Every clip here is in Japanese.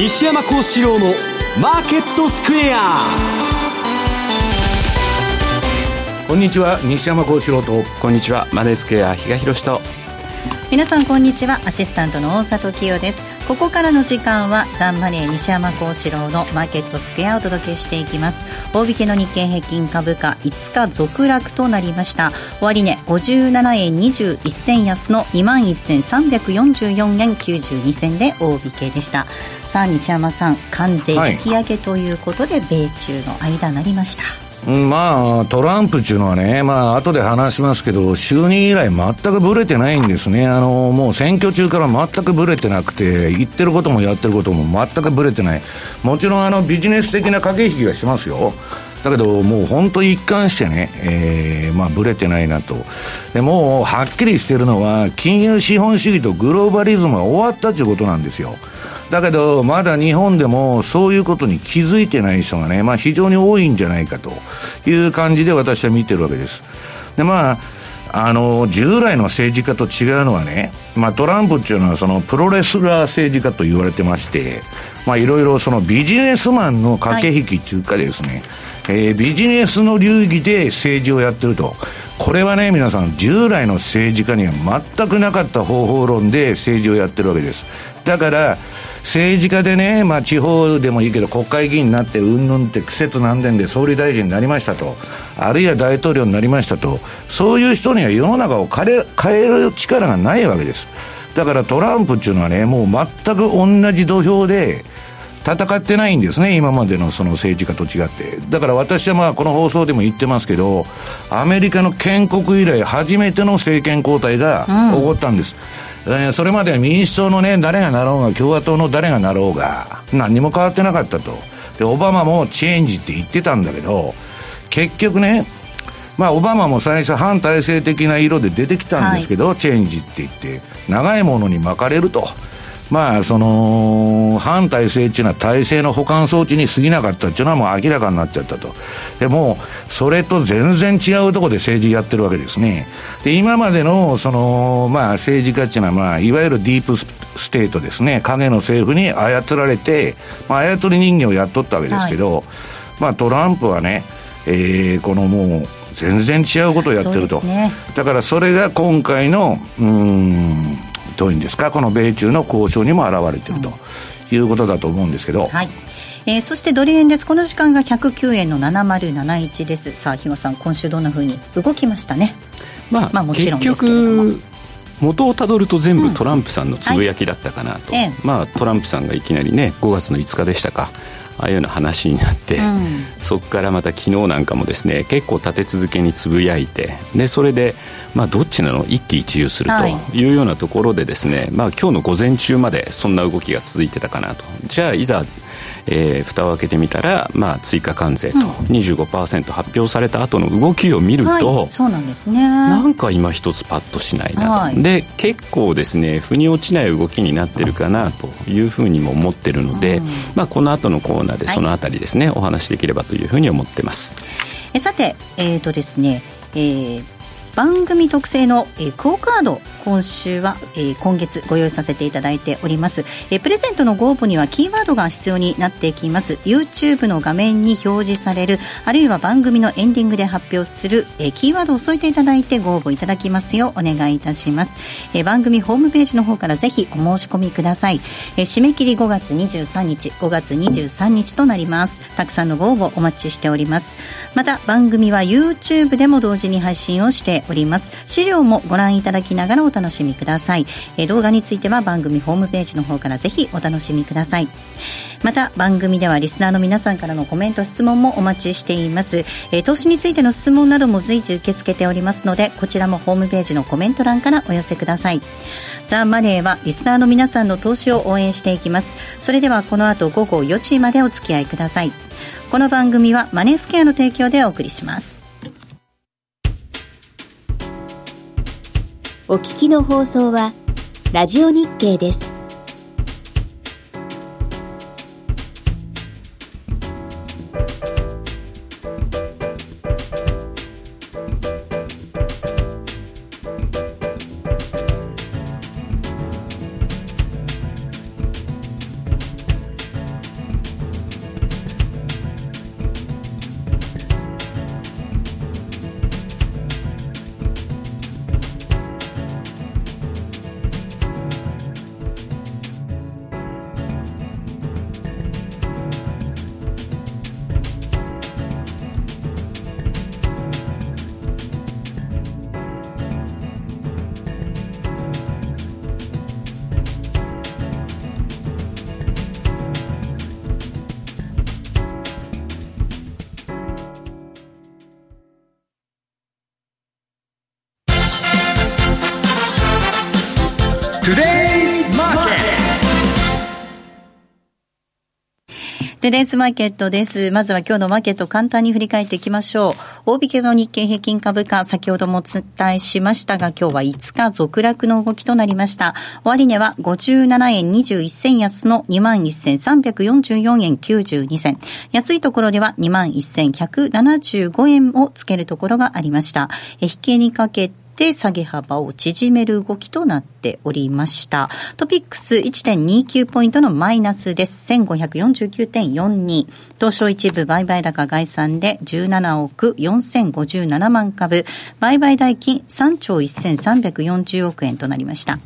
西山幸四郎のマーケットスクエア。こんにちは。西山幸四郎と。こんにちは。マネースクエア比嘉宏と皆さんこんにちは。アシスタントの大里清です。ここからの時間はザンマネー西山幸四郎のマーケットスクエアをお届けしていきます。大引けの日経平均株価5日続落となりました。終値、57円21銭安の21,344円92銭で大引けでした。さあ西山さん関税引き上げということで、米中の間なりました。まあ、トランプっていうのはね、まあ、後で話しますけど、就任以来全くぶれてないんですね。あの、もう選挙中から全くぶれてなくて、言ってることもやってることも全くぶれてない。もちろん、あの、ビジネス的な駆け引きはしますよ。だけど、もう本当一貫してね、えー、まあ、ぶれてないなと。でもう、はっきりしてるのは、金融資本主義とグローバリズムは終わったということなんですよ。だけど、まだ日本でもそういうことに気づいてない人がね、まあ非常に多いんじゃないかという感じで私は見てるわけです。で、まあ、あの、従来の政治家と違うのはね、まあトランプっていうのはそのプロレスラー政治家と言われてまして、まあいろいろそのビジネスマンの駆け引きっていうかですね、はい、えー、ビジネスの流儀で政治をやってると。これはね、皆さん、従来の政治家には全くなかった方法論で政治をやってるわけです。だから、政治家でね、まあ、地方でもいいけど、国会議員になって、うんぬんって苦節何年で総理大臣になりましたと、あるいは大統領になりましたと、そういう人には世の中を変え変える力がないわけです。だからトランプっていうのはね、もう全く同じ土俵で、戦ってないんですね、今までのその政治家と違って。だから私はまあこの放送でも言ってますけど、アメリカの建国以来初めての政権交代が起こったんです。うんえー、それまでは民主党のね、誰がなろうが、共和党の誰がなろうが、何にも変わってなかったと。で、オバマもチェンジって言ってたんだけど、結局ね、まあ、オバマも最初反体制的な色で出てきたんですけど、はい、チェンジって言って、長いものに巻かれると。まあ、その、反体制っていうのは体制の保管装置に過ぎなかったっていうのはもう明らかになっちゃったと。でも、それと全然違うところで政治やってるわけですね。で、今までの、その、まあ、政治家っていうのは、まあ、いわゆるディープステートですね。影の政府に操られて、まあ、操り人形をやっとったわけですけど、はい、まあ、トランプはね、えー、このもう、全然違うことをやってると。ね、だからそれが今回の、うん、どういうんですか？この米中の交渉にも表れているということだと思うんですけど。はいえー、そしてドル円です。この時間が109円の7071です。さあ、日野さん、今週どんなふうに動きましたね？まあ、まあ、もちろんですけれども。元をたどると全部トランプさんのつぶやきだったかなと、うんはい、まあ、トランプさんがいきなりね5月の5日でしたかああいうような話になって、うん、そこからまた昨日なんかもですね結構立て続けにつぶやいてでそれで、まあ、どっちなの？一喜一憂するとい。うようなところでですね、はい、まあ、今日の午前中までそんな動きが続いてたかなと。じゃあいざえー、蓋を開けてみたら、まあ、追加関税と25%発表された後の動きを見ると、はい、そうなんですね。なんか今一つパッとしないなと、はい、で結構ですね腑に落ちない動きになってるかなというふうにも思ってるので、うん、まあ、この後のコーナーでそのあたりですね、はい、お話しできればというふうに思ってます。えさてえっ、ー、とですねえー、番組特製の、え、クオカード今週は、え、今月ご用意させていただいております、え、プレゼントのご応募にはキーワードが必要になってきます。YouTube の画面に表示されるあるいは番組のエンディングで発表する、え、キーワードを添えていただいてご応募いただきますよ。うお願いいたします、え、番組ホームページの方からぜひお申し込みください、え、締め切り5月23日5月23日となります。たくさんのご応募お待ちしております。また番組は YouTube でも同時に配信をしております。資料もご覧いただきながらお楽しみください、え、動画については番組ホームページの方からぜひお楽しみください。また番組ではリスナーの皆さんからのコメント質問もお待ちしています、え、投資についての質問なども随時受け付けておりますのでこちらもホームページのコメント欄からお寄せください。ザ・マネーはリスナーの皆さんの投資を応援していきます。それではこの後午後4時までお付き合いください。この番組はマネースケアの提供でお送りします。お聞きの放送は、ラジオ日経です。トゥデイズマーケットです。まずは今日のマーケット簡単に振り返っていきましょう。大引けの日経平均株価、先ほどもお伝えしましたが、今日は5日続落の動きとなりました。終値は57円21銭安の21,344円92銭。安いところでは21,175円をつけるところがありました。引けにかけて下げ幅を縮める動きとなっていますておりました。トピックス1.29ポイントのマイナスです。1549.42。東証一部売買高概算で17億4057万株。売買代金3兆1340億円となりました。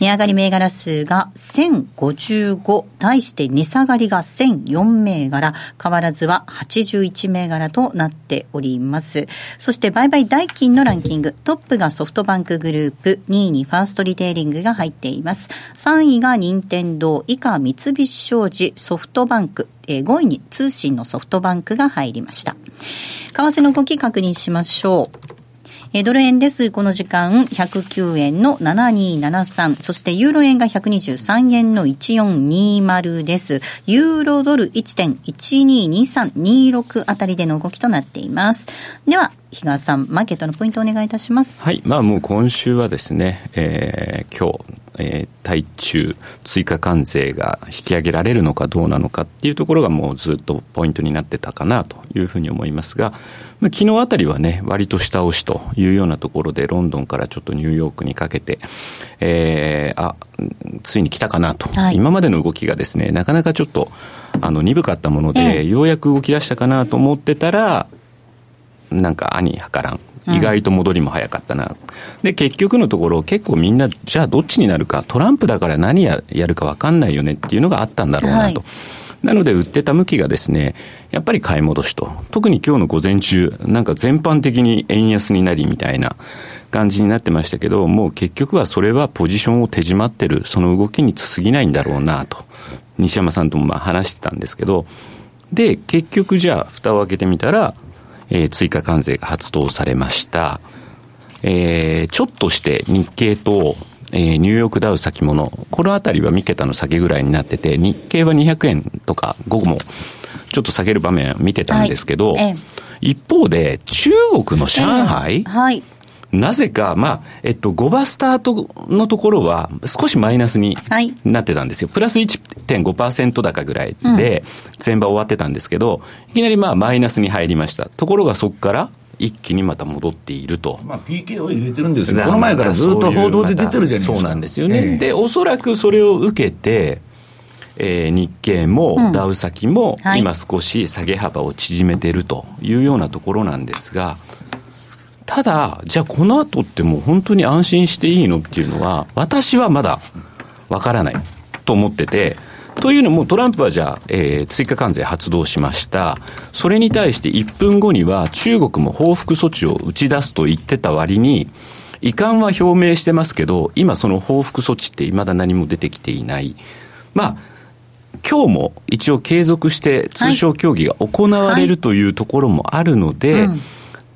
値上がり銘柄数が1055。対して値下がりが1004銘柄。変わらずは81銘柄となっております。そして売買代金のランキング。トップがソフトバンクグループ、2位にファーストリテイリングが入っています。3位が任天堂、以下三菱商事、ソフトバンク、えー、5位に通信のソフトバンクが入りました。為替の動き確認しましょう。えドル円です。この時間、109円の7273。そしてユーロ円が123円の1420です。ユーロドル1.122326あたりでの動きとなっています。では、比嘉さん、マーケットのポイントをお願いいたします。はい。まあもう今週はですね、えー、今日、えー、対中追加関税が引き上げられるのかどうなのかっていうところがもうずっとポイントになってたかなというふうに思いますが、まあ、昨日あたりはね、割と下押しというようなところで、ロンドンからちょっとニューヨークにかけて、えー、あ、ついに来たかなと、はい、今までの動きがですね、なかなかちょっと、あの、鈍かったもので、ようやく動き出したかなと思ってたら、なんか兄はからん。意外と戻りも早かったな。で、結局のところ、結構みんな、じゃあどっちになるか、トランプだから何ややるか分かんないよねっていうのがあったんだろうなと。はいなので売ってた向きがですね、やっぱり買い戻しと。特に今日の午前中、なんか全般的に円安になりみたいな感じになってましたけど、もう結局はそれはポジションを手締まってる、その動きに過ぎないんだろうなと。西山さんともまあ話してたんですけど、で、結局じゃあ蓋を開けてみたら、えー、追加関税が発動されました。えー、ちょっとして日経と、えー、ニューヨークダウ先物、このあたりは3桁の下げぐらいになってて、日経は200円とか、午後もちょっと下げる場面見てたんですけど、はい。一方で、中国の上海、はい、なぜか、まあ、えっと、5場スタートのところは少しマイナスになってたんですよ。はい、プラス1.5%高ぐらいで、前場終わってたんですけど、いきなりまあマイナスに入りました。ところがそこから、一気にまた戻っていると。まあ、PK を入れてるんですよ。この前からずっと報道で出てるじゃないですか。そうなんですよね。えー、で、おそらくそれを受けて、えー、日経もダウ先も今少し下げ幅を縮めているというようなところなんですが、ただ、じゃあこの後ってもう本当に安心していいのっていうのは、私はまだわからないと思ってて、というのも、トランプはじゃあ、えー、追加関税発動しました。それに対して1分後には中国も報復措置を打ち出すと言ってた割に、遺憾は表明してますけど、今その報復措置って未だ何も出てきていない。まあ、今日も一応継続して通商協議が行われるというところもあるので、はいはいうん、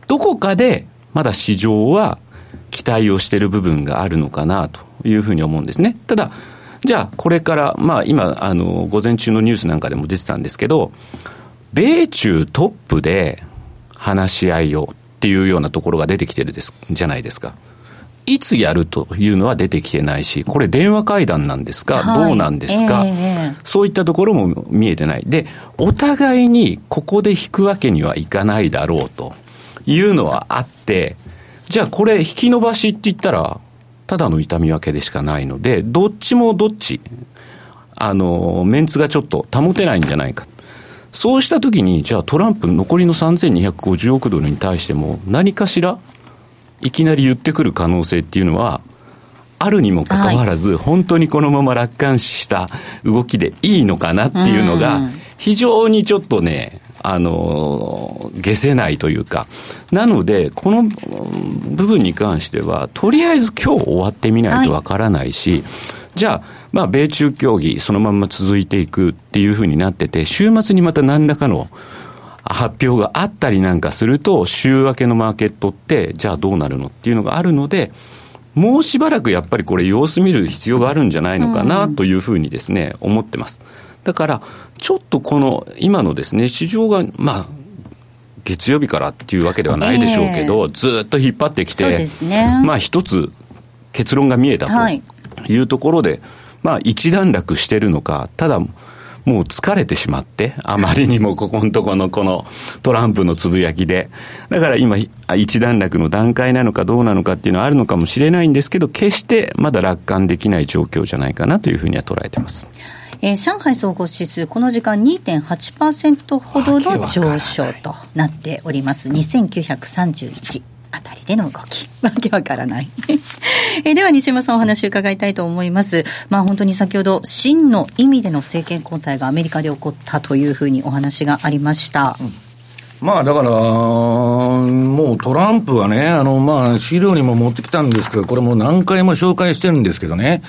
どこかでまだ市場は期待をしている部分があるのかなというふうに思うんですね。ただ、じゃあ、これから、まあ、今、あの、午前中のニュースなんかでも出てたんですけど、米中トップで話し合いをっていうようなところが出てきてるです、じゃないですか。いつやるというのは出てきてないし、これ電話会談なんですか、はい、どうなんですか、えー、そういったところも見えてない。で、お互いにここで引くわけにはいかないだろうというのはあって、じゃあこれ引き延ばしって言ったら、ただの痛み分けでしかないので、どっちもどっち、あの、メンツがちょっと保てないんじゃないか。そうしたときに、じゃあトランプ残りの3250億ドルに対しても何かしらいきなり言ってくる可能性っていうのは、あるにもかかわらず、はい、本当にこのまま楽観視した動きでいいのかなっていうのが、非常にちょっとね、あの、消せないというか、なので、この部分に関しては、とりあえず今日終わってみないとわからないし、はい、じゃあ、まあ、米中協議、そのまま続いていくっていうふうになってて、週末にまた何らかの発表があったりなんかすると、週明けのマーケットって、じゃあどうなるのっていうのがあるので、もうしばらくやっぱりこれ様子見る必要があるんじゃないのかなというふうにですね、思ってます。だから、ちょっとこの今のですね、市場が、まあ、月曜日からっていうわけではないでしょうけど、えー、ずっと引っ張ってきて、ね、まあ一つ結論が見えたというところで、はい、まあ一段落してるのか、ただ、もう疲れてしまって、あまりにも ここのとこのこのトランプのつぶやきで。だから今、一段落の段階なのかどうなのかっていうのはあるのかもしれないんですけど、決してまだ楽観できない状況じゃないかなというふうには捉えてます。えー、上海総合指数、この時間2.8%ほどの上昇となっております。2931。あたりでの動き。わけわからない えでは西山さんお話を伺いたいと思います。まあ本当に先ほど真の意味での政権交代がアメリカで起こったというふうにお話がありました。うんまあだから、もうトランプはね、あの、まあ資料にも持ってきたんですけど、これも何回も紹介してるんですけどね、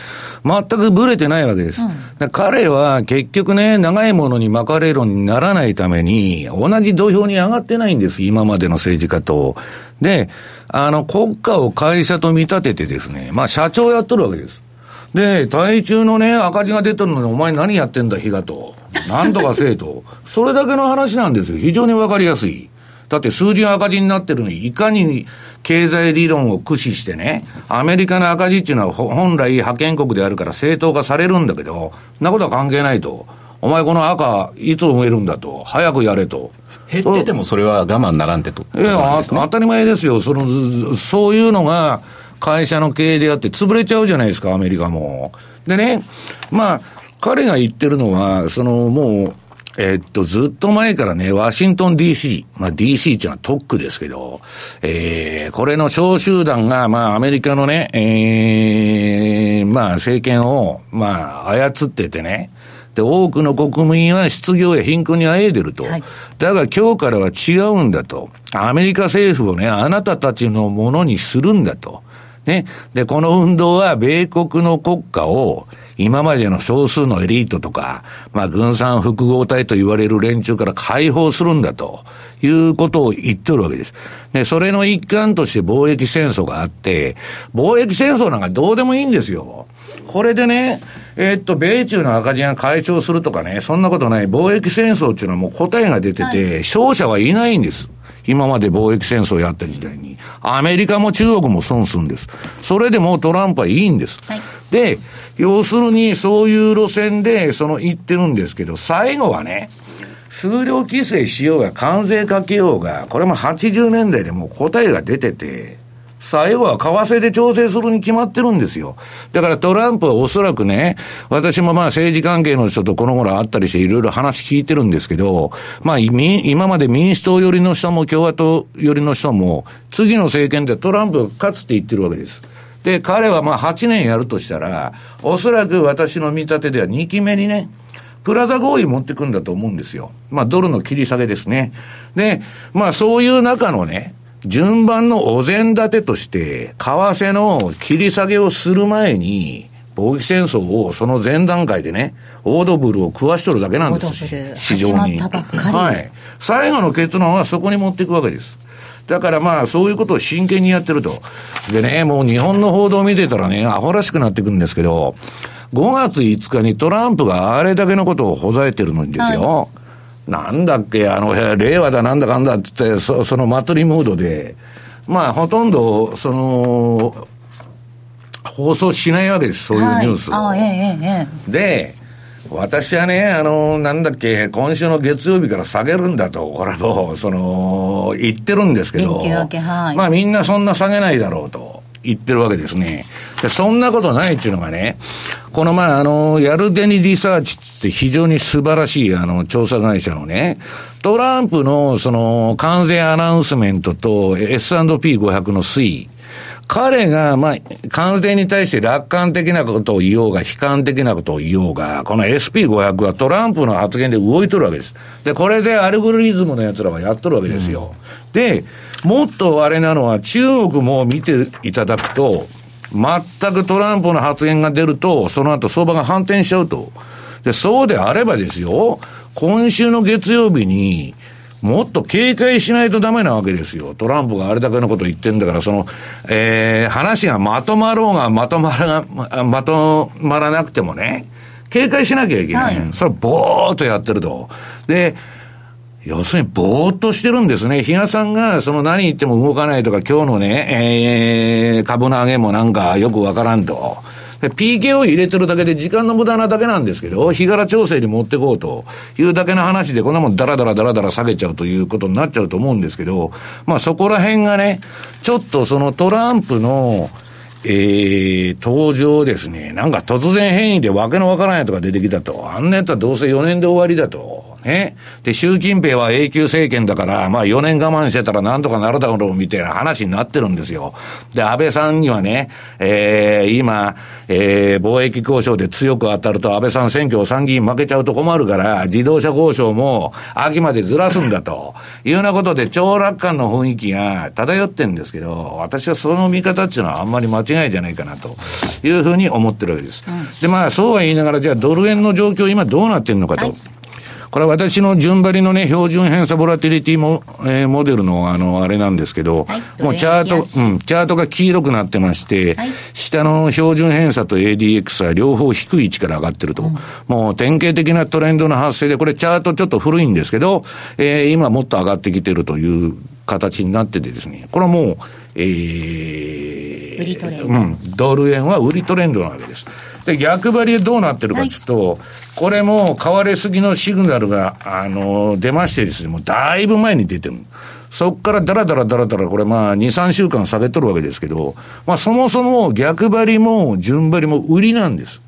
全くブレてないわけです。うん、彼は結局ね、長いものに巻かれるにならないために、同じ土俵に上がってないんです、今までの政治家と。で、あの、国家を会社と見立ててですね、まあ社長やっとるわけです。で、対中のね、赤字が出てるのに、お前何やってんだ、日がと。なんとかせえと。それだけの話なんですよ。非常にわかりやすい。だって数字が赤字になってるのに、いかに経済理論を駆使してね、アメリカの赤字っていうのは本来派遣国であるから正当化されるんだけど、そんなことは関係ないと。お前この赤、いつ埋めるんだと。早くやれと。減っててもそれは我慢ならんてと。いや、当たり前ですよ。その、そういうのが、会社の経営であって潰れちゃうじゃないですか、アメリカも。でね、まあ、彼が言ってるのは、そのもう、えっと、ずっと前からね、ワシントン DC、まあ DC っていうのは特区ですけど、えー、これの小集団が、まあアメリカのね、えー、まあ政権を、まあ操っててね、で、多くの国民は失業や貧困にあえいでると。はい、だが今日からは違うんだと。アメリカ政府をね、あなたたちのものにするんだと。ね。で、この運動は米国の国家を今までの少数のエリートとか、まあ軍産複合体と言われる連中から解放するんだということを言ってるわけです。で、それの一環として貿易戦争があって、貿易戦争なんかどうでもいいんですよ。これでね、えー、っと、米中の赤字が解消するとかね、そんなことない。貿易戦争っていうのはもう答えが出てて、はい、勝者はいないんです。今まで貿易戦争をやった時代に。アメリカも中国も損するんです。それでもトランプはいいんです。はい、で、要するにそういう路線でその言ってるんですけど、最後はね、数量規制しようが関税かけようが、これも80年代でもう答えが出てて、最後は為替で調整するに決まってるんですよ。だからトランプはおそらくね、私もまあ政治関係の人とこの頃会ったりしていろいろ話聞いてるんですけど、まあ今まで民主党寄りの人も共和党寄りの人も、次の政権でトランプが勝つって言ってるわけです。で、彼はまあ8年やるとしたら、おそらく私の見立てでは2期目にね、プラザ合意持ってくんだと思うんですよ。まあドルの切り下げですね。で、まあそういう中のね、順番のお膳立てとして、為替の切り下げをする前に、貿易戦争をその前段階でね、オードブルを食わしとるだけなんです市場に。はい。最後の結論はそこに持っていくわけです。だからまあ、そういうことを真剣にやってると。でね、もう日本の報道を見てたらね、アホらしくなってくるんですけど、5月5日にトランプがあれだけのことをほざいてるのにですよ、はいなんだっけ、あの、令和だなんだかんだって言って、そその祭りムードで、まあ、ほとんど、その、放送しないわけです、そういうニュースを。はい、えええ、で、私はね、あの、なんだっけ、今週の月曜日から下げるんだと、これも、その、言ってるんですけど、はい、まあみんなそんな下げないだろうと。言ってるわけですね。でそんなことないっていうのがね、このまあ、あの、ヤルデニリサーチって非常に素晴らしい、あの、調査会社のね、トランプのその、関税アナウンスメントと S&P500 の推移、彼が、まあ、関税に対して楽観的なことを言おうが、悲観的なことを言おうが、この SP500 はトランプの発言で動いとるわけです。で、これでアルゴリズムの奴らはやっとるわけですよ。うん、で、もっとあれなのは、中国も見ていただくと、全くトランプの発言が出ると、その後相場が反転しちゃうと。で、そうであればですよ、今週の月曜日に、もっと警戒しないとダメなわけですよ。トランプがあれだけのこと言ってんだから、その、えー、話がまとまろうがまとまら、まとまらなくてもね、警戒しなきゃいけない。はい、それぼーっとやってると。で、要するに、ぼーっとしてるんですね。比嘉さんが、その何言っても動かないとか、今日のね、えー、株の上げもなんかよくわからんと。PK を入れてるだけで時間の無駄なだけなんですけど、日柄調整に持ってこうというだけの話で、こんなもんダラダラダラダラ下げちゃうということになっちゃうと思うんですけど、まあそこら辺がね、ちょっとそのトランプの、えー、登場ですね。なんか突然変異でわけのわからないとか出てきたと。あんなやつはどうせ4年で終わりだと。ね。で、習近平は永久政権だから、まあ4年我慢してたらなんとかなるだろうみたいな話になってるんですよ。で、安倍さんにはね、えー、今、えー、貿易交渉で強く当たると安倍さん選挙を参議院負けちゃうと困るから、自動車交渉も秋までずらすんだと。いうようなことで超楽観の雰囲気が漂ってるんですけど、私はその見方っていうのはあんまり間違いじゃないかなというふうに思ってるわけです。うん、で、まあそうは言いながら、じゃあドル円の状況今どうなってるのかと。はいこれは私の順張りのね、標準偏差ボラティリティモ,、えー、モデルのあの、あれなんですけど、はい、もうチャート、うん、チャートが黄色くなってまして、はい、下の標準偏差と ADX は両方低い位置から上がってると。うん、もう典型的なトレンドの発生で、これチャートちょっと古いんですけど、えー、今もっと上がってきてるという形になっててですね、これはもう、えー、売りトレンド。うん、ドル円は売りトレンドなわけです。で、逆張りでどうなってるかというと、はい、これも買われすぎのシグナルが、あの、出ましてですね、もうだいぶ前に出てる。そこからだらだらだらだら、これまあ2、3週間下げとるわけですけど、まあそもそも逆張りも順張りも売りなんです。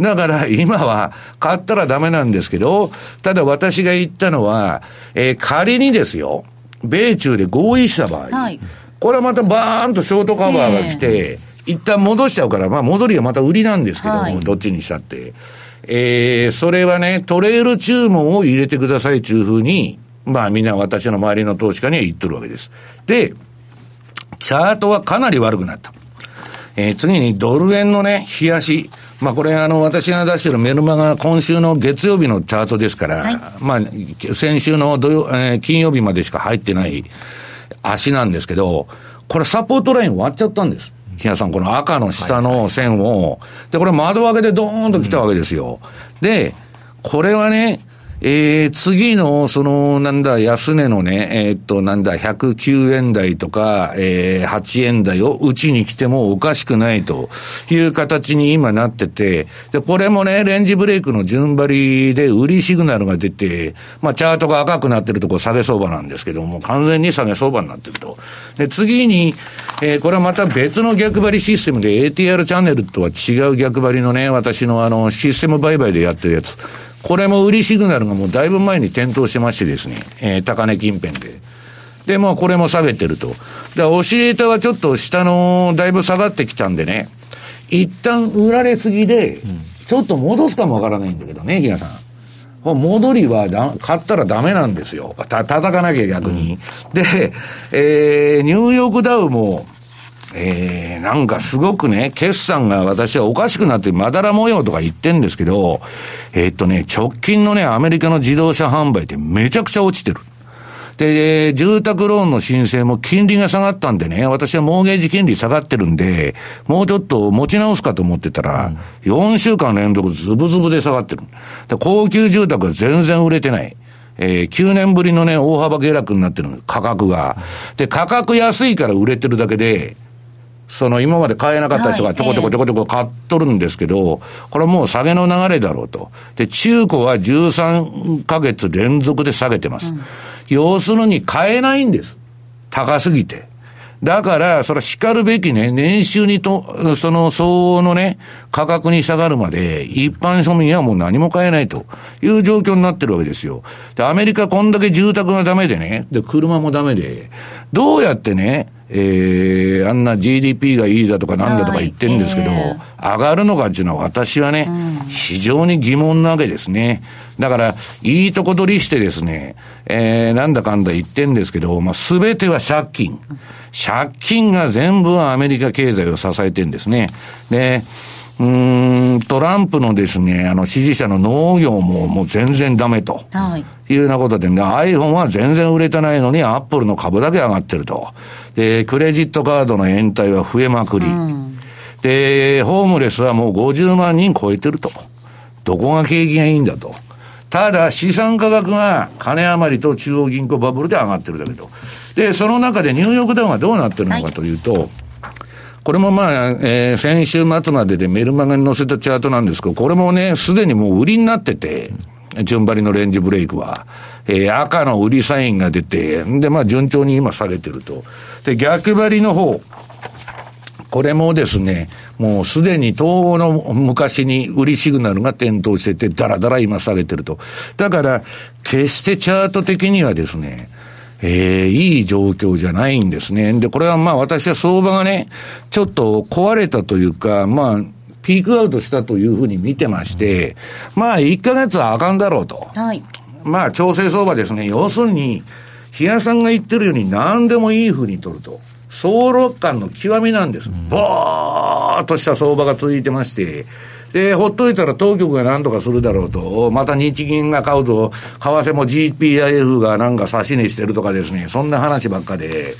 だから今は買ったらダメなんですけど、ただ私が言ったのは、えー、仮にですよ、米中で合意した場合、はい、これはまたバーンとショートカバーが来て、一旦戻しちゃうから、まあ戻りはまた売りなんですけども、はい、どっちにしたって。えー、それはね、トレール注文を入れてくださいというふうに、まあみんな私の周りの投資家には言ってるわけです。で、チャートはかなり悪くなった。えー、次にドル円のね、冷やし。まあこれあの私が出してるメルマが今週の月曜日のチャートですから、はい、まあ先週の土曜、えー、金曜日までしか入ってない足なんですけど、これサポートライン割っちゃったんです。日野さん、この赤の下の線を、で、これ窓開けでドーンと来たわけですよ。で、これはね、えー、次の、その、なんだ、安値のね、えー、っと、なんだ、109円台とか、えー、8円台をうちに来てもおかしくないという形に今なってて、で、これもね、レンジブレイクの順張りで売りシグナルが出て、まあ、チャートが赤くなってるとこ下げ相場なんですけども、完全に下げ相場になってると。で、次に、えー、これはまた別の逆張りシステムで ATR チャンネルとは違う逆張りのね、私のあの、システム売買でやってるやつ。これも売りシグナルがもうだいぶ前に点灯してましてですね、えー、高値近辺で。で、まあこれも下げてると。で、オシレーターはちょっと下の、だいぶ下がってきたんでね、一旦売られすぎで、ちょっと戻すかもわからないんだけどね、比嘉さん。戻りはだ、買ったらダメなんですよ。た、叩かなきゃ逆に。うん、で、えー、ニューヨークダウも、えー、なんかすごくね、決算が私はおかしくなってまだら模様とか言ってんですけど、えー、っとね、直近のね、アメリカの自動車販売ってめちゃくちゃ落ちてる。で、えー住宅ローンの申請も金利が下がったんでね、私はモーゲージ金利下がってるんで、もうちょっと持ち直すかと思ってたら、4週間連続ズブズブで下がってる。で高級住宅は全然売れてない。えー、9年ぶりのね、大幅下落になってる価格が。で、価格安いから売れてるだけで、その今まで買えなかった人がちょこちょこちょこちょこ買っとるんですけど、これはもう下げの流れだろうと。で、中古は13ヶ月連続で下げてます。うん、要するに買えないんです。高すぎて。だから、それは叱るべきね、年収にと、その相応のね、価格に下がるまで、一般庶民はもう何も買えないという状況になってるわけですよ。で、アメリカこんだけ住宅がダメでね、で、車もダメで、どうやってね、えー、あんな GDP がいいだとかなんだとか言ってるんですけど、えー、上がるのかっていうのは私はね、うん、非常に疑問なわけですね。だから、いいとこ取りしてですね、えー、なんだかんだ言ってんですけど、まあ、すべては借金。借金が全部はアメリカ経済を支えてるんですね。で、うん、トランプのですね、あの、支持者の農業ももう全然ダメと。はい。いうようなことで、iPhone は全然売れてないのに、アップルの株だけ上がってると。で、クレジットカードの延滞は増えまくり。うん、で、ホームレスはもう50万人超えてると。どこが景気がいいんだと。ただ、資産価格が金余りと中央銀行バブルで上がってるだけと。で、その中でニューヨークダウンはどうなってるのかというと、はい、これもまあ、えー、先週末まででメルマガに載せたチャートなんですけど、これもね、すでにもう売りになってて、順張りのレンジブレイクは。えー、赤の売りサインが出て、で、まあ順調に今下げてると。で、逆張りの方、これもですね、もうすでに東欧の昔に売りシグナルが点灯してて、だらだら今下げてると。だから、決してチャート的にはですね、えー、いい状況じゃないんですね。で、これはまあ私は相場がね、ちょっと壊れたというか、まあ、ピークアウトしたというふうに見てまして、まあ、1ヶ月はあかんだろうと。はい。まあ、調整相場ですね。要するに、比嘉さんが言ってるように何でもいいふうに取ると。総力感の極みなんです。ぼーっとした相場が続いてまして、で、ほっといたら当局が何とかするだろうと、また日銀が買うと、為替も GPIF がなんか差し値してるとかですね、そんな話ばっかで、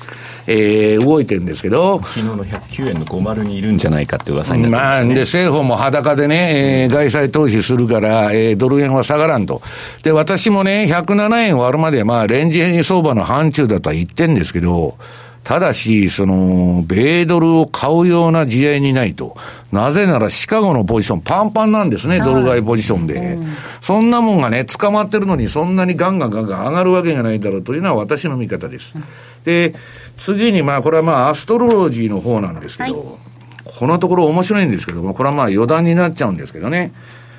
えー、動いてるんですけど。昨日の109円の50にいるんじゃないかって噂になってま、ね、まあ、で、政府も裸でね、えー、外債投資するから、えー、ドル円は下がらんと。で、私もね、107円割るまで、まあ、レンジ相場の範疇だとは言ってんですけど、ただし、その、米ドルを買うような試合にないと。なぜならシカゴのポジションパンパンなんですね、ドル買いポジションで。うん、そんなもんがね、捕まってるのにそんなにガンガンガンガン上がるわけがないだろうというのは私の見方です。で、次にまあ、これはまあ、アストロロジーの方なんですけど、はい、このところ面白いんですけども、これはまあ余談になっちゃうんですけどね。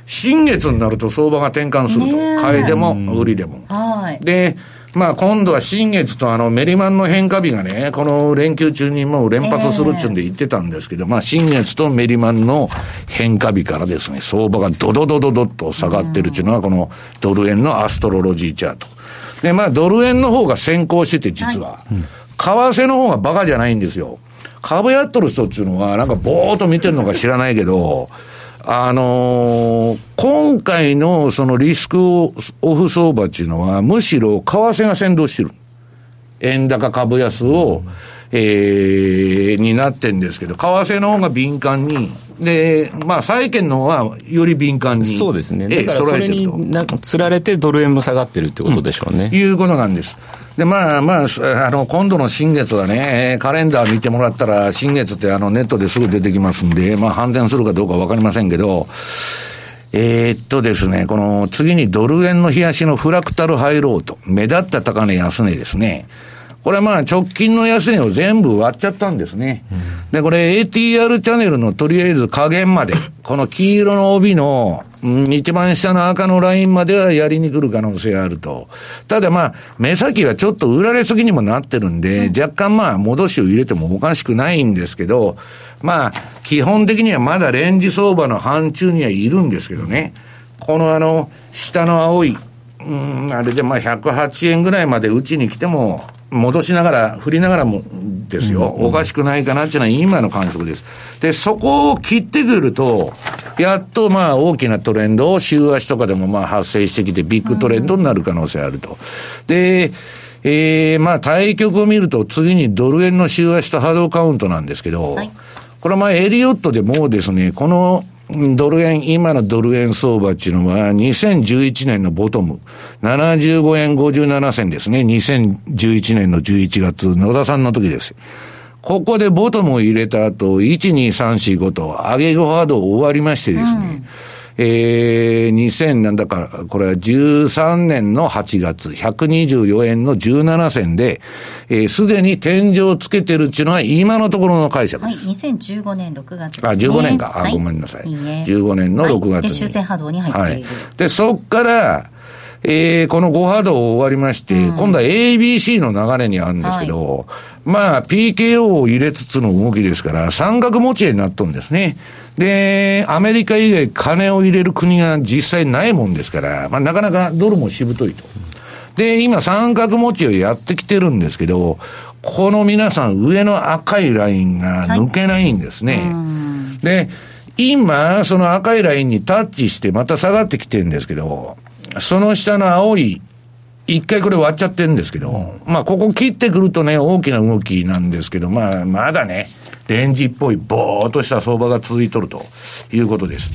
新月になると相場が転換すると。買いでも売りでも。はい、で、まあ今度は新月とあのメリマンの変化日がね、この連休中にもう連発するっちゅうんで言ってたんですけど、まあ新月とメリマンの変化日からですね、相場がドドドドドッと下がってるっていうのがこのドル円のアストロロジーチャート。で、まあドル円の方が先行してて実は、為替の方がバカじゃないんですよ。株やっとる人っていうのはなんかぼーっと見てるのか知らないけど、あのー、今回のそのリスクオフ相場っていうのは、むしろ為替が先導してる。円高株安を、うん、えー、になってんですけど、為替の方が敏感に、で、まあ、債券の方はより敏感に。そうですね。だからそれになんか釣られてドル円も下がってるってことでしょうね。うん、いうことなんです。で、まあまあ、あの、今度の新月はね、カレンダー見てもらったら、新月ってあの、ネットですぐ出てきますんで、まあ、反転するかどうかわかりませんけど、えー、っとですね、この次にドル円の冷やしのフラクタルハイローと、目立った高値安値ですね。これはまあ直近の安値を全部割っちゃったんですね。で、これ ATR チャンネルのとりあえず加減まで、この黄色の帯の、うん、一番下の赤のラインまではやりに来る可能性があると。ただまあ、目先はちょっと売られすぎにもなってるんで、若干まあ、戻しを入れてもおかしくないんですけど、まあ、基本的にはまだレンジ相場の範疇にはいるんですけどね。このあの、下の青い、うん、あれでまあ108円ぐらいまでうちに来ても、戻しながら、振りながらもですよ、おかしくないかなっていうのは今の観測です。で、そこを切ってくると、やっとまあ大きなトレンドを週足とかでもまあ発生してきてビッグトレンドになる可能性あると。で、えー、まあ対局を見ると次にドル円の週足と波動カウントなんですけど、はい、これはまあエリオットでもですね、このドル円、今のドル円相場っていうのは、2011年のボトム、75円57銭ですね。2011年の11月、野田さんの時です。ここでボトムを入れた後、1、2、3、4、5と、上げ幅波動終わりましてですね、うんえー、2000なんだか、これは13年の8月、124円の17銭で、えー、すでに天井をつけてるっていうのは今のところの解釈です。はい、2015年6月です、ね。あ、15年か。あ、はい、ごめんなさい。いいね、15年の6月に。はい、で、修正波動に入っている。はい、で、そっから、えー、この5波動終わりまして、うん、今度は ABC の流れにあるんですけど、はい、まあ、PKO を入れつつの動きですから、三角持ちになっとんですね。で、アメリカ以外金を入れる国が実際ないもんですから、まあ、なかなかドルもしぶといと。で、今三角持ちをやってきてるんですけど、この皆さん上の赤いラインが抜けないんですね。はい、で、今、その赤いラインにタッチしてまた下がってきてるんですけど、その下の青い一回これ割っちゃってるんですけど、まあ、ここ切ってくるとね、大きな動きなんですけど、まあ、まだね、レンジっぽいぼーっとした相場が続いとるということです。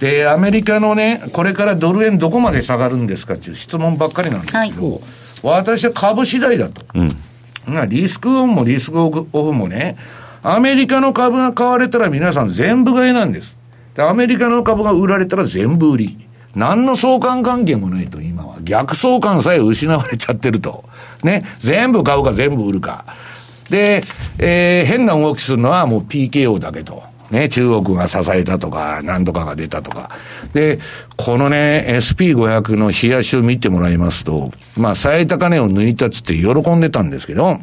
で、アメリカのね、これからドル円どこまで下がるんですかっていう質問ばっかりなんですけど、はい、私は株次第だと。うん、リスクオンもリスクオフもね、アメリカの株が買われたら皆さん全部買いなんです。で、アメリカの株が売られたら全部売り。何の相関関係もないと、今は。逆相関さえ失われちゃってると。ね。全部買うか全部売るか。で、えー、変な動きするのはもう PKO だけと。ね、中国が支えたとか、何とかが出たとか。で、このね、SP500 の冷やしを見てもらいますと、まあ、最高値を抜いたつって喜んでたんですけど、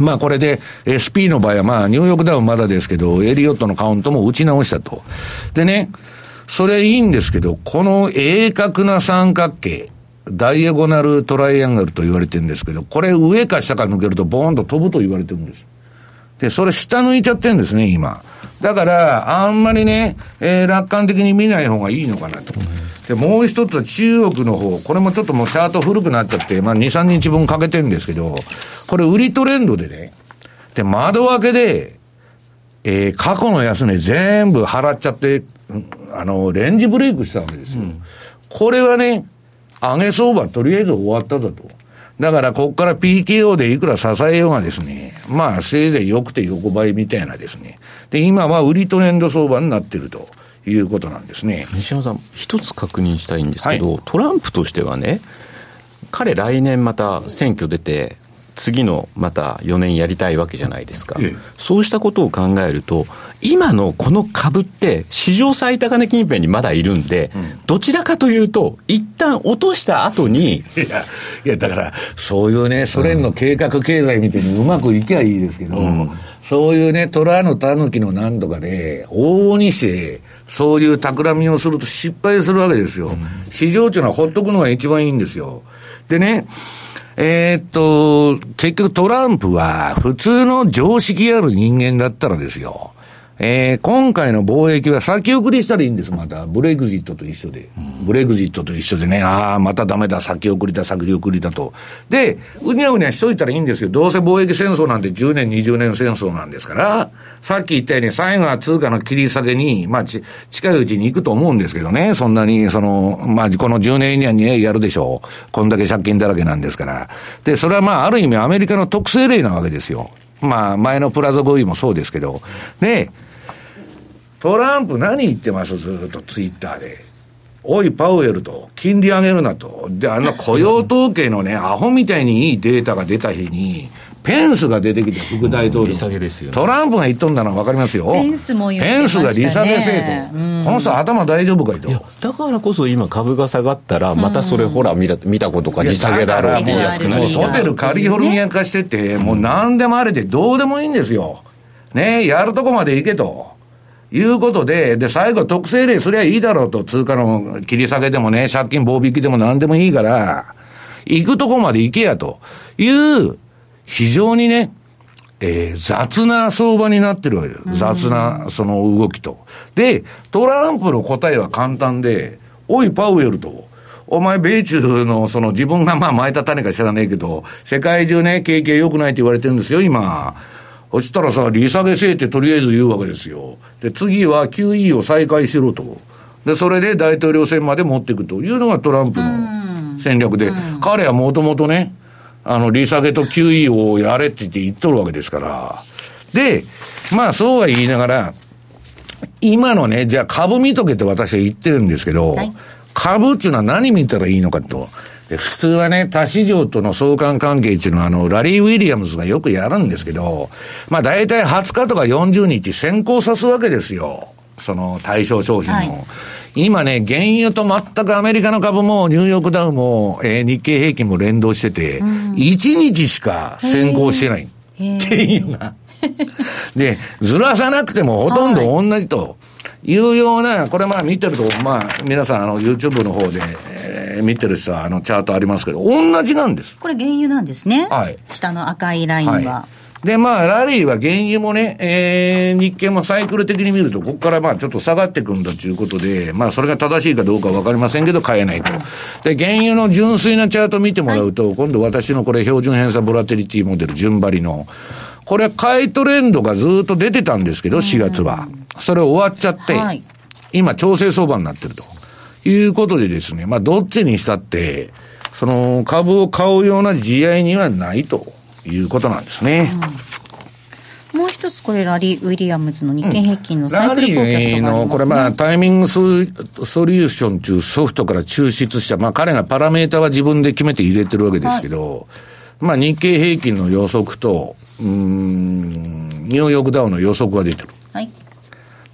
まあこれで SP の場合はまあニューヨークダウンまだですけど、エリオットのカウントも打ち直したと。でね、それいいんですけど、この鋭角な三角形、ダイアゴナルトライアングルと言われてるんですけど、これ上か下か抜けるとボーンと飛ぶと言われてるんです。で、それ下抜いちゃってるんですね、今。だから、あんまりね、えー、楽観的に見ない方がいいのかなと。で、もう一つは中国の方、これもちょっともうチャート古くなっちゃって、まあ2、3日分かけてるんですけど、これ売りトレンドでね、で、窓開けで、えー、過去の安値全部払っちゃって、あの、レンジブレイクしたわけですよ。うん、これはね、上げ相場とりあえず終わっただと。だから、ここから PKO でいくら支えようがですね、まあ、せいぜい良くて横ばいみたいなですね。で、今は売りトレンド相場になってるということなんですね。西山さん、一つ確認したいんですけど、はい、トランプとしてはね、彼来年また選挙出て、次のまた4年やりたいわけじゃないですか、ええ、そうしたことを考えると、今のこの株って、史上最高値近辺にまだいるんで、うん、どちらかというと、一旦落とした後に。いや、いやだから、そういうね、ソ連の計画経済みたいにうまくいきゃいいですけど、うん、そういうね、虎の狸の何とかで、往々にして、そういう企みをすると失敗するわけですよ。うん、市場っていうのはほっとくのが一番いいんですよ。でね、えー、っと、結局トランプは普通の常識ある人間だったらですよ。えー、今回の貿易は先送りしたらいいんです、また。ブレグジットと一緒で。ブレグジットと一緒でね、ああ、またダメだ、先送りだ、先送りだと。で、うにゃうにゃしといたらいいんですよ。どうせ貿易戦争なんて10年、20年戦争なんですから、さっき言ったように最後は通貨の切り下げに、まあち、近いうちに行くと思うんですけどね、そんなに、その、まあ、この10年以内にやるでしょう。こんだけ借金だらけなんですから。で、それはまあ、ある意味アメリカの特性例なわけですよ。まあ、前のプラザ合意もそうですけど。ね、トランプ何言ってます？ずっとツイッターで。おい、パウエルと、金利上げるなと。で、あの雇用統計のね、アホみたいにいいデータが出た日に、ペンスが出てきて、副大統領。ね、トランプが言っとんだのは分かりますよ。ペンスも言ってましたね。ペンスが利下げせえと。この人頭大丈夫かいと。いや、だからこそ今株が下がったら、またそれほら見た、見たことか利下げだろう、見やすくなる。ホテルカリフォルニア化してて、もう何でもあれでどうでもいいんですよ。ねやるとこまで行けと。いうことで、で、最後特性例すりゃいいだろうと、通貨の切り下げでもね、借金棒引きでも何でもいいから、行くとこまで行けやという、非常にね、えー、雑な相場になってるわけです。雑な、その動きと。で、トランプの答えは簡単で、おい、パウエルと。お前、米中の、その自分がまあ巻いた種か知らねえけど、世界中ね、景気が良くないって言われてるんですよ、今。そしたらさ、利下げせえってとりあえず言うわけですよ。で、次は QE を再開しろと。で、それで大統領選まで持っていくというのがトランプの戦略で、彼はもともとね、あの、利下げと QE をやれって言って言っとるわけですから。で、まあそうは言いながら、今のね、じゃあ株見とけって私は言ってるんですけど、はい、株っていうのは何見たらいいのかと。で、普通はね、他市場との相関関係っていうのは、あの、ラリー・ウィリアムズがよくやるんですけど、まあ大体20日とか40日先行さすわけですよ。その対象商品の。はい、今ね、原油と全くアメリカの株もニューヨークダウも、えー、日経平均も連動してて、うん、1日しか先行してない。っていうのが。で、ずらさなくてもほとんど同じと。はいいうような、これまあ見てると、まあ皆さんあの YouTube の方で、えー、見てる人はあのチャートありますけど、同じなんです。これ原油なんですね。はい。下の赤いラインは。はいで、まあ、ラリーは原油もね、えー、日経もサイクル的に見ると、ここからまあ、ちょっと下がっていくんだということで、まあ、それが正しいかどうかわかりませんけど、買えないと。で、原油の純粋なチャート見てもらうと、はい、今度私のこれ、標準偏差ボラテリティモデル、順張りの、これ、買いトレンドがずっと出てたんですけど、4月は。それ終わっちゃって、はい。今調整相場になってると。いうことでですね、まあどっちにしたって、その株を買うような地合いにはないということなんですね。うん、もう一つこれラリー・ウィリアムズの日経平均のサイクルフォーキャストがあね、の、これまあタイミングソリューションというソフトから抽出した、まあ彼がパラメータは自分で決めて入れてるわけですけど、はいまあ日経平均の予測と、うん、ニューヨークダウの予測が出てる。はい。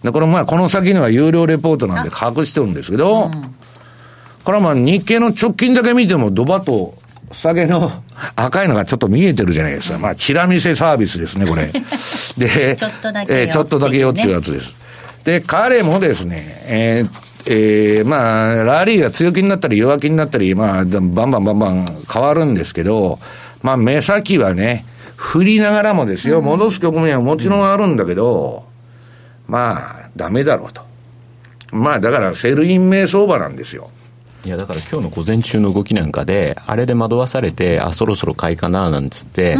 で、これまあこの先には有料レポートなんで隠してるんですけど、うん、これはまあ日経の直近だけ見てもドバと下げの赤いのがちょっと見えてるじゃないですか。まあ、チラ見せサービスですね、これ。で、ちょっとだけ、えー、ちょっとだけよっていうやつです。で、彼もですね、えー、えー、まあ、ラリーが強気になったり弱気になったり、まあ、バンバンバンバン変わるんですけど、まあ、目先はね、振りながらもですよ、戻す局面はもちろんあるんだけど、まあ、ダメだろうと。まあ、だから、セルイン名相場なんですよ。いやだから今日の午前中の動きなんかで、あれで惑わされて、あ、そろそろ買いかななんつって、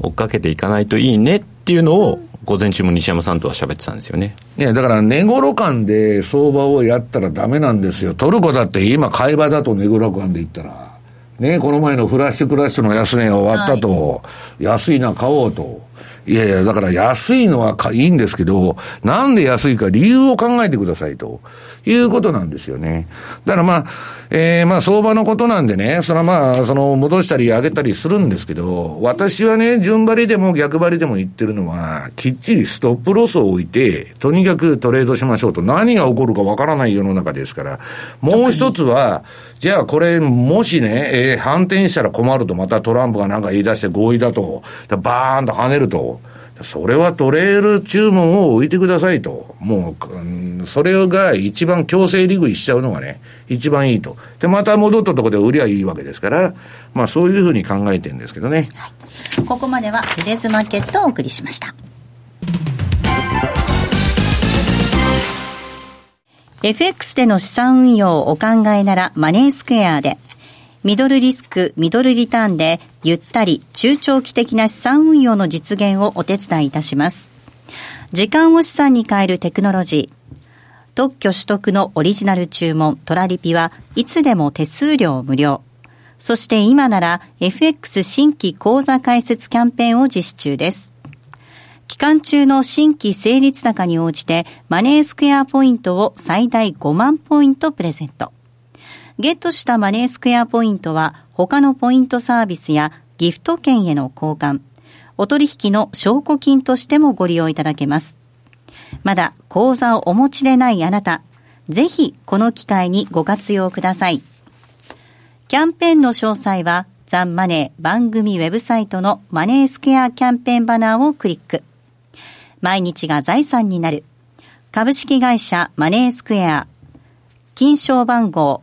追っかけていかないといいねっていうのを、午前中も西山さんとは喋ってたんですよね。いや、だから値頃感で相場をやったらダメなんですよ。トルコだって今買い場だと値頃感で言ったら。ね、この前のフラッシュクラッシュの安値が終わったと、はい、安いな買おうと。いやいや、だから安いのはいいんですけど、なんで安いか理由を考えてくださいと。いうことなんですよね。だからまあ、えー、まあ相場のことなんでね、それはまあ、その戻したり上げたりするんですけど、私はね、順張りでも逆張りでも言ってるのは、きっちりストップロスを置いて、とにかくトレードしましょうと、何が起こるかわからない世の中ですから、もう一つは、じゃあこれ、もしね、えー、反転したら困ると、またトランプがなんか言い出して合意だと、バーンと跳ねると。それはトレール注文を置いてくださいと。もう、それが一番強制利食いしちゃうのがね、一番いいと。で、また戻ったところで売りゃいいわけですから、まあそういうふうに考えてるんですけどね。はい、ここまではテレスマーケットをお送りしました。FX での資産運用をお考えならマネースクエアで。ミドルリスク、ミドルリターンで、ゆったり、中長期的な資産運用の実現をお手伝いいたします。時間を資産に変えるテクノロジー。特許取得のオリジナル注文、トラリピはいつでも手数料無料。そして今なら FX 新規口座開設キャンペーンを実施中です。期間中の新規成立高に応じてマネースクエアポイントを最大5万ポイントプレゼント。ゲットしたマネースクエアポイントは他のポイントサービスやギフト券への交換、お取引の証拠金としてもご利用いただけます。まだ口座をお持ちでないあなた、ぜひこの機会にご活用ください。キャンペーンの詳細はザンマネー番組ウェブサイトのマネースクエアキャンペーンバナーをクリック。毎日が財産になる。株式会社マネースクエア。金賞番号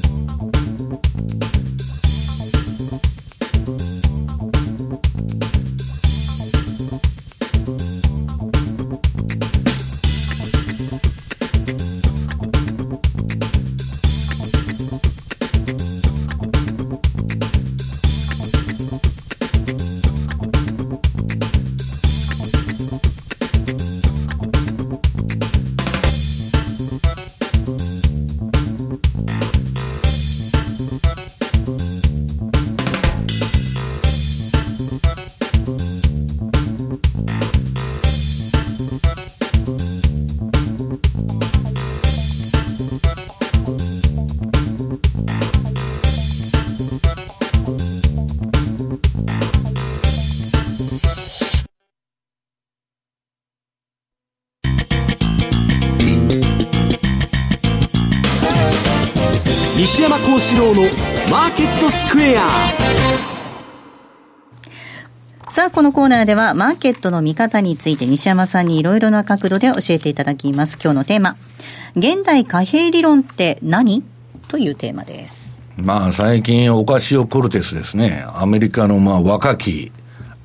幸四郎のマーケットスクエアさあ、このコーナーでは、マーケットの見方について西山さんにいろいろな角度で教えていただきます。今日のテーマ。現代貨幣理論って何？というテーマです。まあ、最近、オカシオ・コルテスですね。アメリカの、まあ、若き、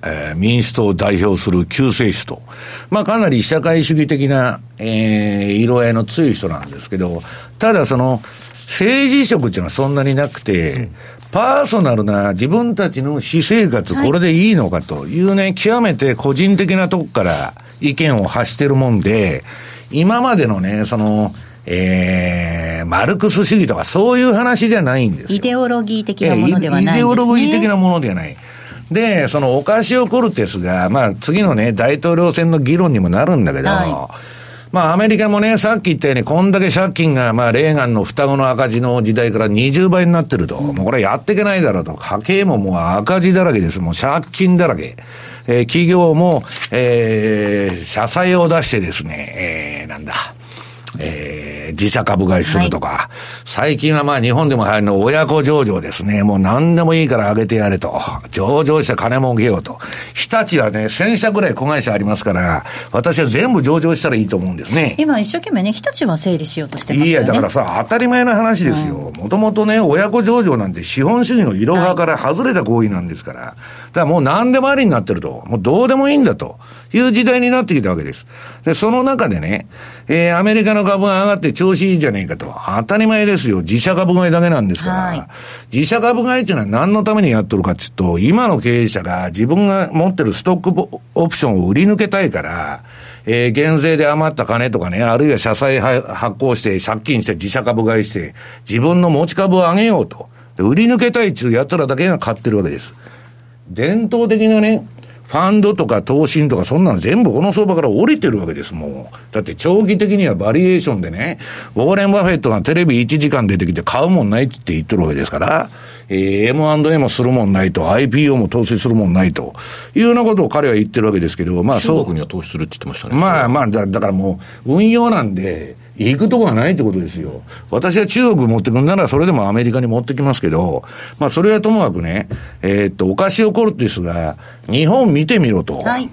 えー、民主党を代表する救世主と、まあかなり社会主義的な、えー、色合いの強い人なんですけど、ただその、政治色っていうのはそんなになくて、パーソナルな自分たちの私生活、これでいいのかというね、極めて個人的なとこから意見を発してるもんで、今までのね、その、えー、マルクス主義とかそういう話じゃないんですイデオロギー的なものではない、ね、イデオロギー的なものではない。で、そのオカシオ・コルテスが、まあ次のね、大統領選の議論にもなるんだけど、はいまあ、アメリカもね、さっき言ったように、こんだけ借金が、まあ、レーガンの双子の赤字の時代から20倍になってると。もうこれやっていけないだろうと。家計ももう赤字だらけです。もう借金だらけ。えー、企業も、えー、社債を出してですね、えー、なんだ。えー、自社株買いするとか、はい、最近はまあ日本でも流行るの親子上場ですね。もう何でもいいから上げてやれと。上場して金儲けようと。日立はね、1000社ぐらい子会社ありますから、私は全部上場したらいいと思うんですね。今一生懸命ね、日立は整理しようとしてますよね。いや、だからさ、当たり前の話ですよ。もともとね、親子上場なんて資本主義の色派から外れた行為なんですから。だからもう何でもありになってると。もうどうでもいいんだという時代になってきたわけです。で、その中でね、えー、アメリカの株が上がって調子いいじゃねえかと。当たり前ですよ。自社株買いだけなんですから。はい、自社株買いっていうのは何のためにやっとるかっていうと、今の経営者が自分が持ってるストックオプションを売り抜けたいから、えー、減税で余った金とかね、あるいは社債発行して借金して自社株買いして、自分の持ち株を上げようと。売り抜けたいっていう奴らだけが買ってるわけです。伝統的なね、ファンドとか投信とかそんなの全部この相場から降りてるわけです、もう。だって長期的にはバリエーションでね、ウォーレン・バフェットがテレビ1時間出てきて買うもんないって言ってるわけですから、えー、M&A もするもんないと、IPO も投資するもんないというようなことを彼は言ってるわけですけど、まあそう。中国には投資するって言ってましたね。まあまあだ、だからもう、運用なんで、行くとこがないってことですよ。私は中国持ってくるならそれでもアメリカに持ってきますけど、まあそれはともかくね、えー、っと、お菓子をコルテスが、日本見てみろと。はい。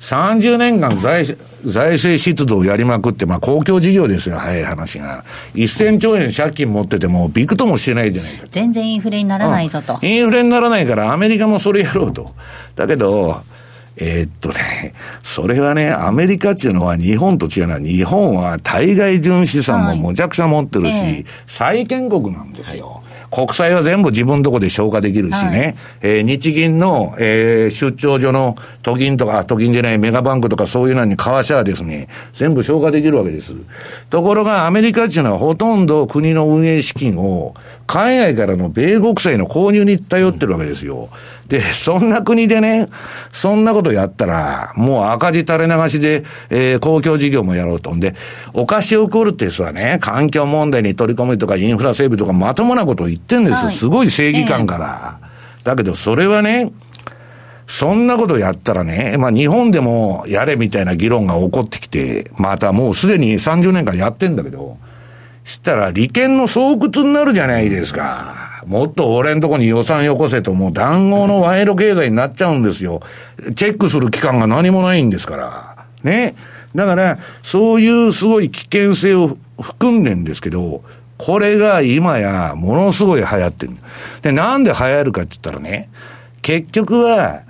30年間財財政出動をやりまくって、まあ公共事業ですよ、早い話が。1000兆円借金持ってても、びくともしてないじゃないか。全然インフレにならないぞと。インフレにならないから、アメリカもそれやろうと。だけど、えー、っとね、それはね、アメリカっていうのは日本と違うのは、日本は対外純資産もむちゃくちゃ持ってるし、はいえ。債権国なんですよ。国債は全部自分のとこで消化できるしね、はい、えー、日銀の、えー、出張所の都銀とか、都銀でないメガバンクとかそういうのに為替はですね、全部消化できるわけです。ところがアメリカっていうのはほとんど国の運営資金を海外からの米国債の購入に頼ってるわけですよ。で、そんな国でね、そんなことやったら、もう赤字垂れ流しで、えー、公共事業もやろうと。んで、お菓子を起こるってはね、環境問題に取り込むとかインフラ整備とかまともなことを言ってんですよ。はい、すごい正義感から。えー、だけど、それはね、そんなことやったらね、まあ日本でもやれみたいな議論が起こってきて、またもうすでに30年間やってんだけど、したら利権の巣窟になるじゃないですか。もっと俺んとこに予算よこせと、もう談合の賄賂経済になっちゃうんですよ。チェックする機関が何もないんですから。ね。だから、そういうすごい危険性を含んでんですけど、これが今やものすごい流行ってる。で、なんで流行るかって言ったらね、結局は、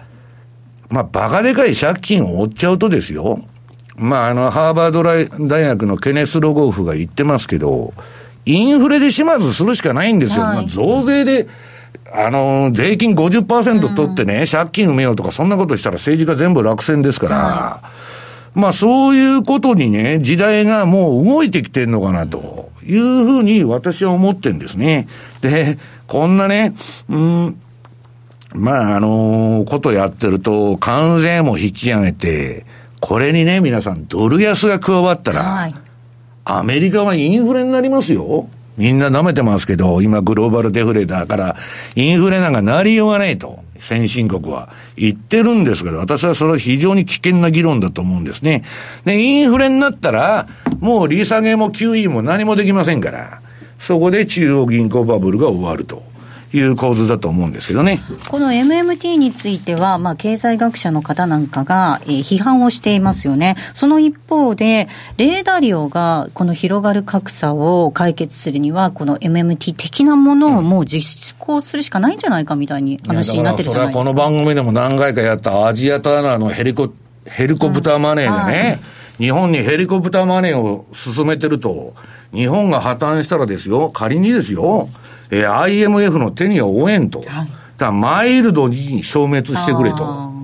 まあ、バカでかい借金を負っちゃうとですよ。まあ、あの、ハーバード大学のケネス・ロゴーフが言ってますけど、インフレで始末するしかないんですよ。はい、増税で、あの、税金50%取ってね、うん、借金埋めようとか、そんなことしたら政治家全部落選ですから、はい、まあそういうことにね、時代がもう動いてきてるのかなというふうに私は思ってるんですね。で、こんなね、うん、まああのことやってると、関税も引き上げて、これにね、皆さん、ドル安が加わったら、はいアメリカはインフレになりますよ。みんな舐めてますけど、今グローバルデフレだから、インフレなんかなりようがないと、先進国は言ってるんですけど、私はそれは非常に危険な議論だと思うんですね。で、インフレになったら、もう利下げも QE も何もできませんから、そこで中央銀行バブルが終わると。いう構図だと思うんですけどね。この MMT については、まあ、経済学者の方なんかが、えー、批判をしていますよね。その一方で、レーダリオがこの広がる格差を解決するには、この MMT 的なものをもう実行するしかないんじゃないかみたいに話になってるじゃないですか。この番組でも何回かやったアジアターナーのヘリコ、ヘリコプターマネーでね、日本にヘリコプターマネーを進めてると、日本が破綻したらですよ、仮にですよ、えー、IMF の手には負えんと。はい、だマイルドに消滅してくれと。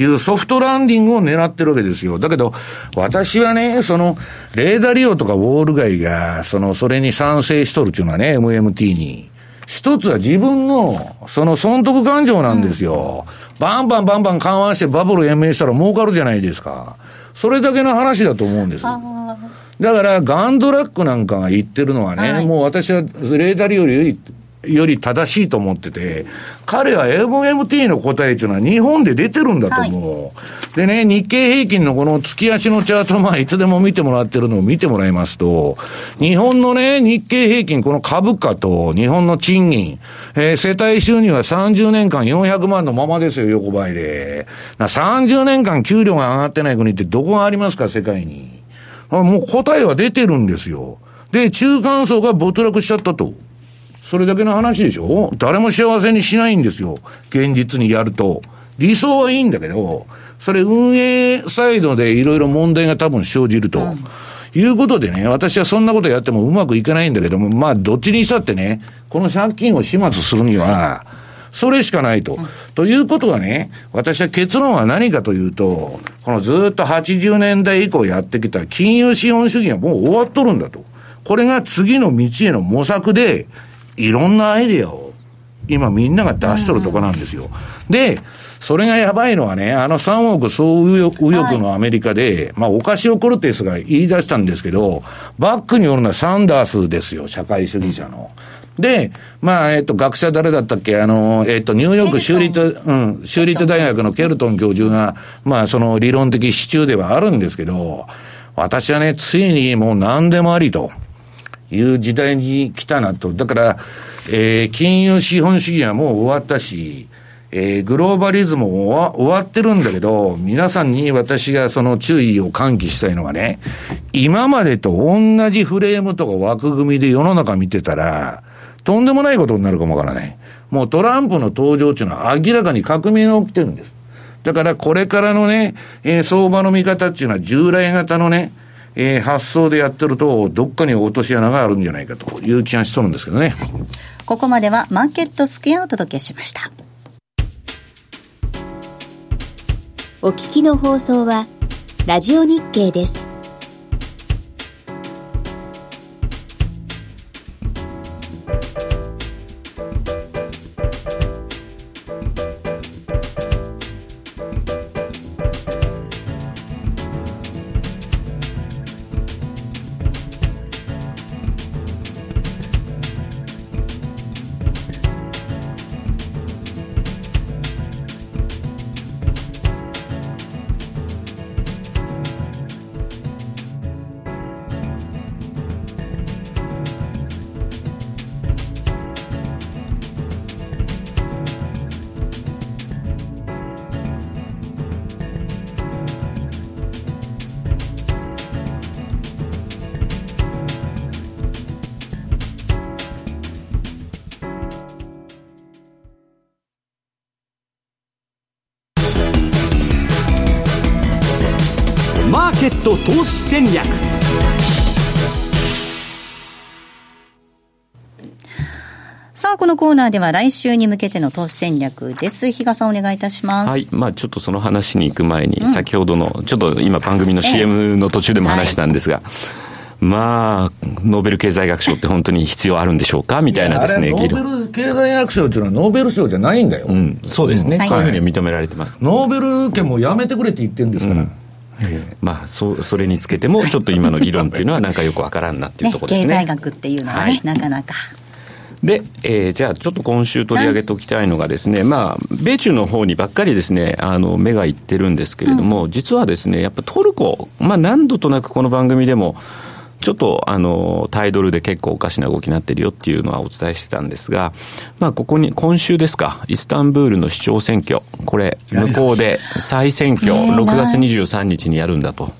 いうソフトランディングを狙ってるわけですよ。だけど、私はね、その、レーダー利用とかウォール街が、その、それに賛成しとるっていうのはね、MMT に。一つは自分の、その損得感情なんですよ。うん、バンバンバンバン緩和してバブル延命したら儲かるじゃないですか。それだけの話だと思うんです。だから、ガンドラックなんかが言ってるのはね、はい、もう私はレーダーよりより正しいと思ってて、彼は MMT の答えっていうのは日本で出てるんだと思う。はい、でね、日経平均のこの月足のチャート、まあいつでも見てもらってるのを見てもらいますと、日本のね、日経平均、この株価と日本の賃金、えー、世帯収入は30年間400万のままですよ、横ばいで。30年間給料が上がってない国ってどこがありますか、世界に。もう答えは出てるんですよ。で、中間層が没落しちゃったと。それだけの話でしょ？誰も幸せにしないんですよ。現実にやると。理想はいいんだけど、それ運営サイドでいろいろ問題が多分生じると。うん、いうことでね、私はそんなことやってもうまくいかないんだけども、まあ、どっちにしたってね、この借金を始末するには、それしかないと。うん、ということはね、私は結論は何かというと、このずっと80年代以降やってきた金融資本主義はもう終わっとるんだと。これが次の道への模索で、いろんなアイデアを今みんなが出しとるとこなんですよ。で、それがやばいのはね、あの3億総右翼のアメリカで、はい、まあ、オカシオ・コルテスが言い出したんですけど、バックによるのはサンダースですよ、社会主義者の。で、まあ、えっ、と、学者誰だったっけ？あの、えっ、と、ニューヨーク州立、うん、州立大学のケルトン教授が、まあ、その理論的支柱ではあるんですけど、私はね、ついにもう何でもありと。いう時代に来たなと。だから、えー、金融資本主義はもう終わったし、えー、グローバリズムも終わってるんだけど、皆さんに私がその注意を喚起したいのはね、今までと同じフレームとか枠組みで世の中見てたら、とんでもないことになるかもわからない。もうトランプの登場っていうのは明らかに革命が起きてるんです。だからこれからのね、えー、相場の見方っていうのは従来型のね、えー、発想でやってると、どっかに落とし穴があるんじゃないかという気がしとるんですけどね。ここまではマーケットスクエアをお届けしました。お聞きの放送は、ラジオ日経です。投資戦略さあ、このコーナーでは来週に向けての投資戦略です。比嘉さんお願いいたします。はい。まあちょっとその話に行く前に、先ほどの、ちょっと今番組の CM の途中でも話したんですが、まあ、ノーベル経済学賞って本当に必要あるんでしょうか？みたいなですね、ノーベル経済学賞っていうのはノーベル賞じゃないんだよ。うん、そうですね、うん、そういうふうに認められてます。ノーベル券もやめてくれって言ってるんですから。うんまあそそれにつけてもちょっと今の理論っていうのはなんかよくわからんなっていうところですね。ね、経済学っていうのはね、はい、なかなか。で、えー、じゃあちょっと今週取り上げておきたいのがですね、まあ、米中の方にばっかりですね、あの、目がいってるんですけれども、うん、実はですね、やっぱトルコ、まあ何度となくこの番組でも、ちょっとあのタイドルで結構おかしな動きになってるよっていうのはお伝えしてたんですが、まあ、ここに今週ですかイスタンブールの市長選挙。これ向こうで再選挙6月23日にやるんだと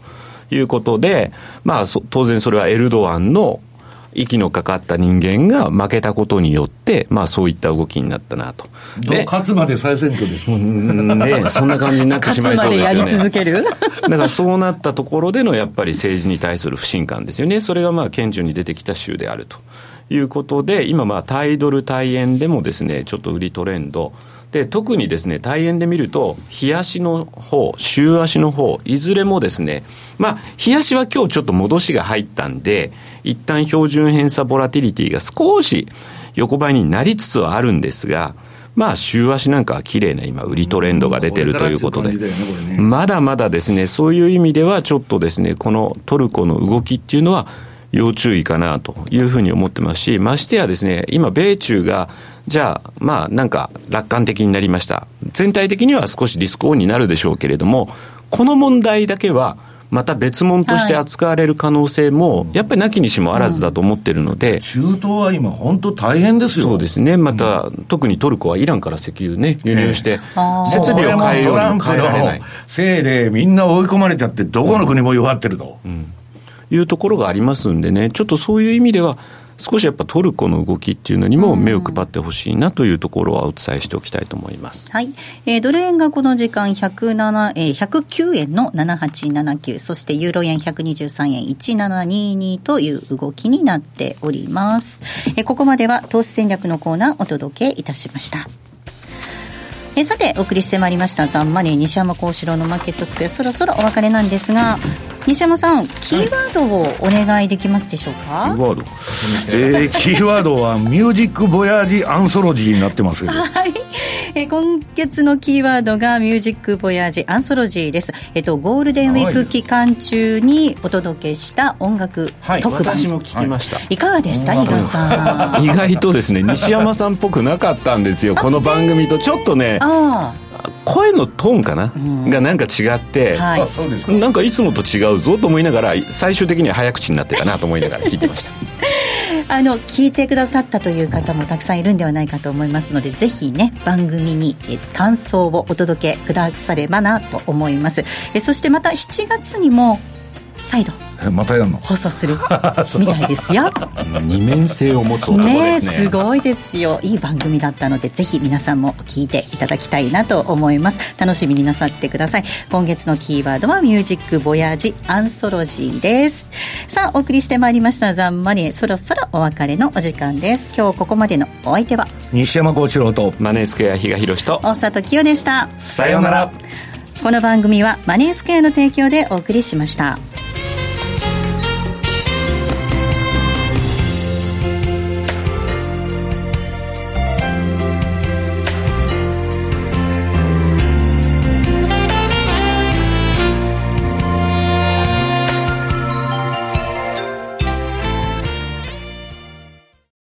いうことで、まあ、当然それはエルドアンの息のかかった人間が負けたことによって、まあそういった動きになったなと。で、勝つまで再選挙ですね、そんな感じになってしまいそうですよね。やり続ける だからそうなったところでのやっぱり政治に対する不信感ですよね。それがまあ顕著に出てきた州であるということで、今まあタイドル対円でもですね、ちょっと売りトレンド、で特にですね大円で見ると日足の方週足の方いずれもですねまあ日足は今日ちょっと戻しが入ったんで一旦標準偏差ボラティリティが少し横ばいになりつつはあるんですがまあ、週足なんかは綺麗な今、売りトレンドが出てるということで、まだまだですね、そういう意味では、ちょっとですね、このトルコの動きっていうのは、要注意かなというふうに思ってますし、ましてやですね、今、米中がじゃあ、まあ、なんか楽観的になりました。全体的には少しリスクオンになるでしょうけれども、この問題だけは、また別物として扱われる可能性も、やっぱりなきにしもあらずだと思ってるので、うん、中東は今、本当大変ですよ。そうですね、また、うん、特にトルコはイランから石油ね、輸入して、設備を変えようにも変えられない。せいでみんな追い込まれちゃって、どこの国も弱ってると。うん、いうところがありますんでね、ちょっとそういう意味では、少しやっぱトルコの動きっていうのにも目を配ってほしいなというところはお伝えしておきたいと思います。はい。えー、ドル円がこの時間107、えー、109円の7879、そしてユーロ円123円1722という動きになっております。えー、ここまでは投資戦略のコーナーお届けいたしました。えさてお送りしてまいりましたザンマネー西山幸四郎のマーケットスクエア。そろそろお別れなんですが西山さんキーワードをお願いできますでしょうか、キーワード？えー、キーワードはミュージックボヤージアンソロジーになってますけど。はいえー、今月のキーワードがミュージックボヤージアンソロジーです、えっ、ー、と、ゴールデンウィーク期間中にお届けした音楽特番、はい、私も聞きました、はい、いかがでした？伊賀さん。意外とですね西山さんっぽくなかったんですよ。この番組とちょっとねああ声のトーンかな、うん、がなんか違って、はい、なんかいつもと違うぞと思いながら最終的には早口になってたなと思いながら聞いてました あの聞いてくださったという方もたくさんいるんではないかと思いますのでぜひね番組に感想をお届けくださればなと思います。えそしてまた7月にも再度。またやんの？放送する。みたいですよ。二面性を持つ男ですね。ねすごいですよ。いい番組だったのでぜひ皆さんも聞いていただきたいなと思います。楽しみになさってください。今月のキーワードはミュージックボヤージアンソロジーです。さあお送りしてまいりましたザンマネーそろそろお別れのお時間です。今日ここまでのお相手は西山幸四郎とマネースクエア比嘉宏と大里清でした。さようなら。この番組はマネースクエアの提供でお送りしました